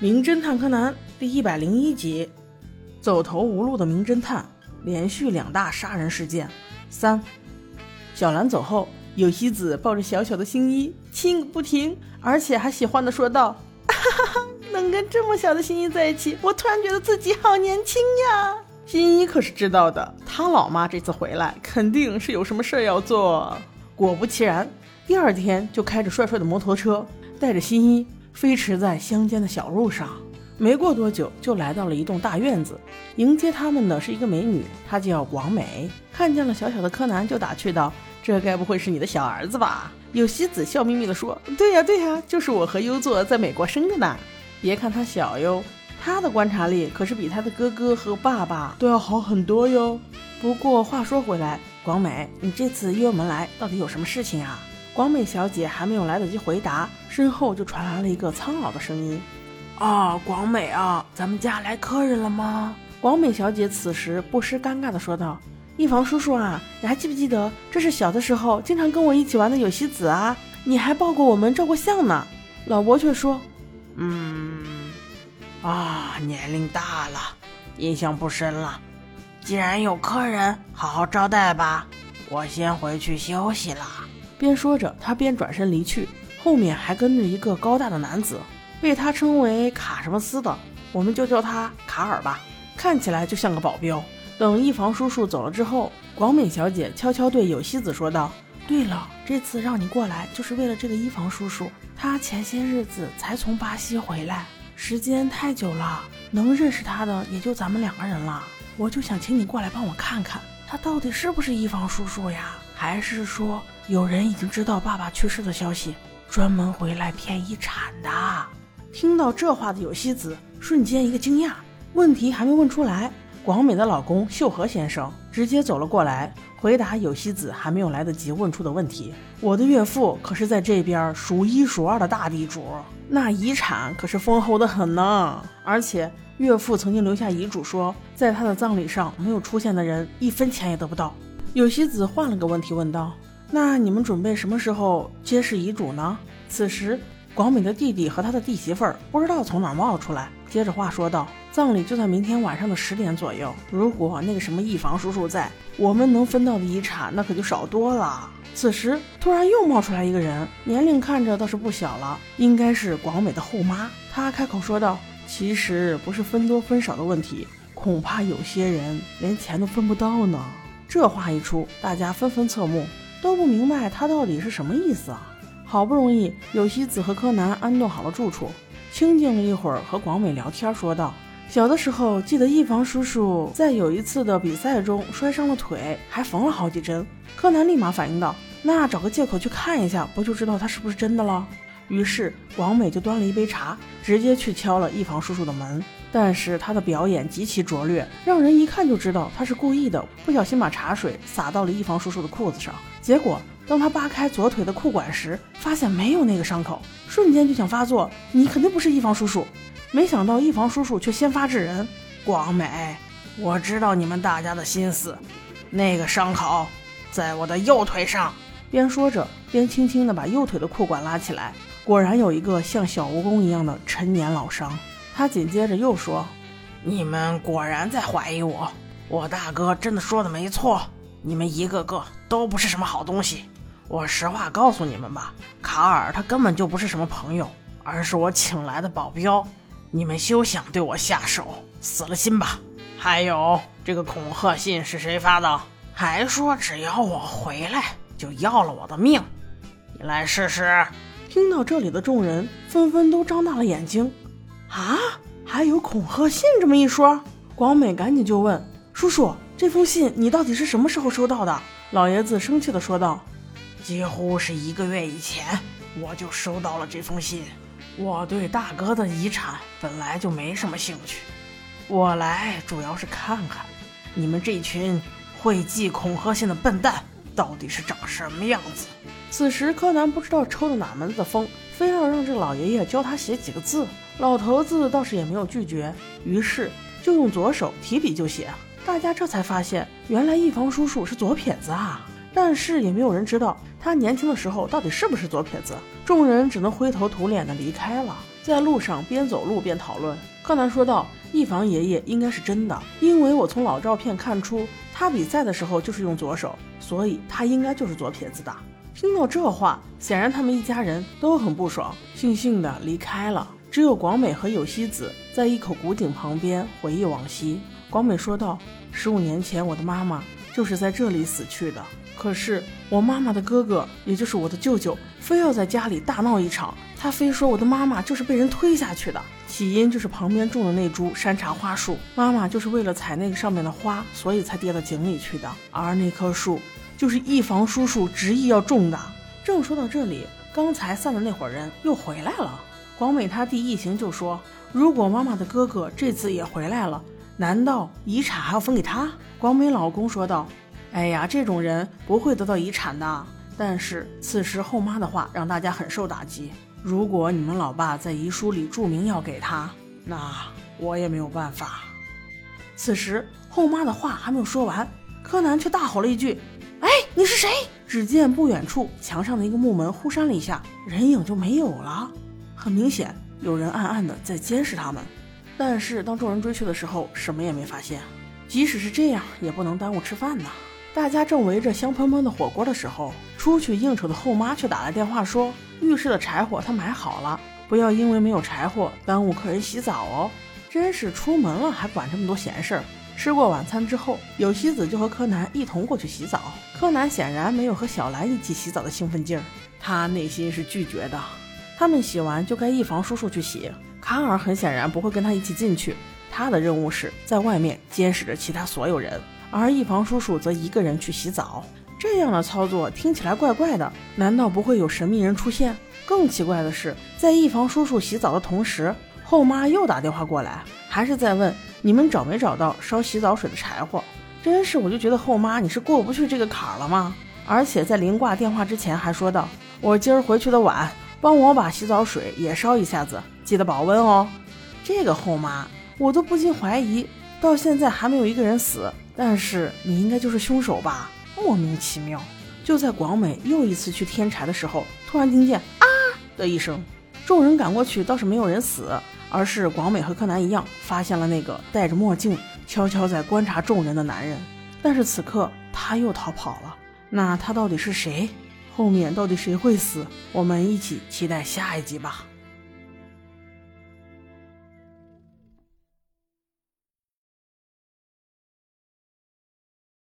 《名侦探柯南》第一百零一集：走投无路的名侦探，连续两大杀人事件。三，小兰走后，有希子抱着小小的新一亲个不停，而且还喜欢的说道：“哈哈哈，能跟这么小的新一在一起，我突然觉得自己好年轻呀！”新一可是知道的，他老妈这次回来肯定是有什么事儿要做。果不其然，第二天就开着帅帅的摩托车，带着新一。飞驰在乡间的小路上，没过多久就来到了一栋大院子。迎接他们的是一个美女，她叫广美。看见了小小的柯南，就打趣道：“这该不会是你的小儿子吧？”有希子笑眯眯地说：“对呀，对呀，就是我和优作在美国生的呢。别看他小哟，他的观察力可是比他的哥哥和爸爸都要好很多哟。不过话说回来，广美，你这次约我们来，到底有什么事情啊？”广美小姐还没有来得及回答，身后就传来了一个苍老的声音：“啊，广美啊，咱们家来客人了吗？”广美小姐此时不失尴尬地说道：“一房叔叔啊，你还记不记得这是小的时候经常跟我一起玩的有希子啊？你还抱过我们照过相呢。”老伯却说：“嗯，啊，年龄大了，印象不深了。既然有客人，好好招待吧。我先回去休息了。”边说着，他边转身离去，后面还跟着一个高大的男子，被他称为卡什么斯的，我们就叫他卡尔吧，看起来就像个保镖。等一房叔叔走了之后，广美小姐悄悄对有希子说道：“对了，这次让你过来就是为了这个一房叔叔，他前些日子才从巴西回来，时间太久了，能认识他的也就咱们两个人了。我就想请你过来帮我看看，他到底是不是一房叔叔呀？还是说……”有人已经知道爸爸去世的消息，专门回来骗遗产的。听到这话的有希子瞬间一个惊讶，问题还没问出来，广美的老公秀和先生直接走了过来，回答有希子还没有来得及问出的问题。我的岳父可是在这边数一数二的大地主，那遗产可是丰厚的很呢。而且岳父曾经留下遗嘱说，在他的葬礼上没有出现的人一分钱也得不到。有希子换了个问题问道。那你们准备什么时候揭示遗嘱呢？此时，广美的弟弟和他的弟媳妇儿不知道从哪儿冒出来，接着话说道：“葬礼就在明天晚上的十点左右。如果那个什么一房叔叔在，我们能分到的遗产那可就少多了。”此时，突然又冒出来一个人，年龄看着倒是不小了，应该是广美的后妈。她开口说道：“其实不是分多分少的问题，恐怕有些人连钱都分不到呢。”这话一出，大家纷纷侧目。都不明白他到底是什么意思啊！好不容易有希子和柯南安顿好了住处，清静了一会儿，和广美聊天，说道：“小的时候记得一房叔叔在有一次的比赛中摔伤了腿，还缝了好几针。”柯南立马反应道：“那找个借口去看一下，不就知道他是不是真的了？”于是广美就端了一杯茶，直接去敲了一房叔叔的门。但是他的表演极其拙劣，让人一看就知道他是故意的，不小心把茶水洒到了一房叔叔的裤子上。结果当他扒开左腿的裤管时，发现没有那个伤口，瞬间就想发作：“你肯定不是一房叔叔！”没想到一房叔叔却先发制人：“广美，我知道你们大家的心思，那个伤口在我的右腿上。”边说着边轻轻地把右腿的裤管拉起来，果然有一个像小蜈蚣一样的陈年老伤。他紧接着又说：“你们果然在怀疑我，我大哥真的说的没错，你们一个个都不是什么好东西。我实话告诉你们吧，卡尔他根本就不是什么朋友，而是我请来的保镖。你们休想对我下手，死了心吧。还有这个恐吓信是谁发的？还说只要我回来就要了我的命，你来试试。”听到这里的众人纷纷都张大了眼睛。啊，还有恐吓信这么一说？广美赶紧就问叔叔：“这封信你到底是什么时候收到的？”老爷子生气地说道：“几乎是一个月以前，我就收到了这封信。我对大哥的遗产本来就没什么兴趣，我来主要是看看你们这群会寄恐吓信的笨蛋到底是长什么样子。”此时，柯南不知道抽的哪门子的风，非要让这老爷爷教他写几个字。老头子倒是也没有拒绝，于是就用左手提笔就写。大家这才发现，原来一房叔叔是左撇子啊！但是也没有人知道他年轻的时候到底是不是左撇子。众人只能灰头土脸的离开了。在路上边走路边讨论。柯南说道：“一房爷爷应该是真的，因为我从老照片看出他比赛的时候就是用左手，所以他应该就是左撇子的。”听到这话，显然他们一家人都很不爽，悻悻的离开了。只有广美和有希子在一口古井旁边回忆往昔。广美说道：“十五年前，我的妈妈就是在这里死去的。可是我妈妈的哥哥，也就是我的舅舅，非要在家里大闹一场。他非说我的妈妈就是被人推下去的，起因就是旁边种的那株山茶花树，妈妈就是为了采那个上面的花，所以才跌到井里去的。而那棵树……”就是一房叔叔执意要种的。正说到这里，刚才散的那伙人又回来了。广美他弟一行就说：“如果妈妈的哥哥这次也回来了，难道遗产还要分给他？”广美老公说道：“哎呀，这种人不会得到遗产的。”但是此时后妈的话让大家很受打击。如果你们老爸在遗书里注明要给他，那我也没有办法。此时后妈的话还没有说完，柯南却大吼了一句。哎，你是谁？只见不远处墙上的一个木门忽闪了一下，人影就没有了。很明显，有人暗暗的在监视他们。但是当众人追去的时候，什么也没发现。即使是这样，也不能耽误吃饭呐。大家正围着香喷喷的火锅的时候，出去应酬的后妈却打来电话说，浴室的柴火她买好了，不要因为没有柴火耽误客人洗澡哦。真是出门了还管这么多闲事儿。吃过晚餐之后，有希子就和柯南一同过去洗澡。柯南显然没有和小兰一起洗澡的兴奋劲儿，他内心是拒绝的。他们洗完就该一房叔叔去洗，卡尔很显然不会跟他一起进去。他的任务是在外面监视着其他所有人，而一房叔叔则一个人去洗澡。这样的操作听起来怪怪的，难道不会有神秘人出现？更奇怪的是，在一房叔叔洗澡的同时，后妈又打电话过来，还是在问。你们找没找到烧洗澡水的柴火？真是，我就觉得后妈你是过不去这个坎儿了吗？而且在临挂电话之前还说道：“我今儿回去的晚，帮我把洗澡水也烧一下子，记得保温哦。”这个后妈，我都不禁怀疑，到现在还没有一个人死，但是你应该就是凶手吧？莫名其妙。就在广美又一次去添柴的时候，突然听见啊的一声，众人赶过去，倒是没有人死。而是广美和柯南一样，发现了那个戴着墨镜、悄悄在观察众人的男人。但是此刻他又逃跑了。那他到底是谁？后面到底谁会死？我们一起期待下一集吧。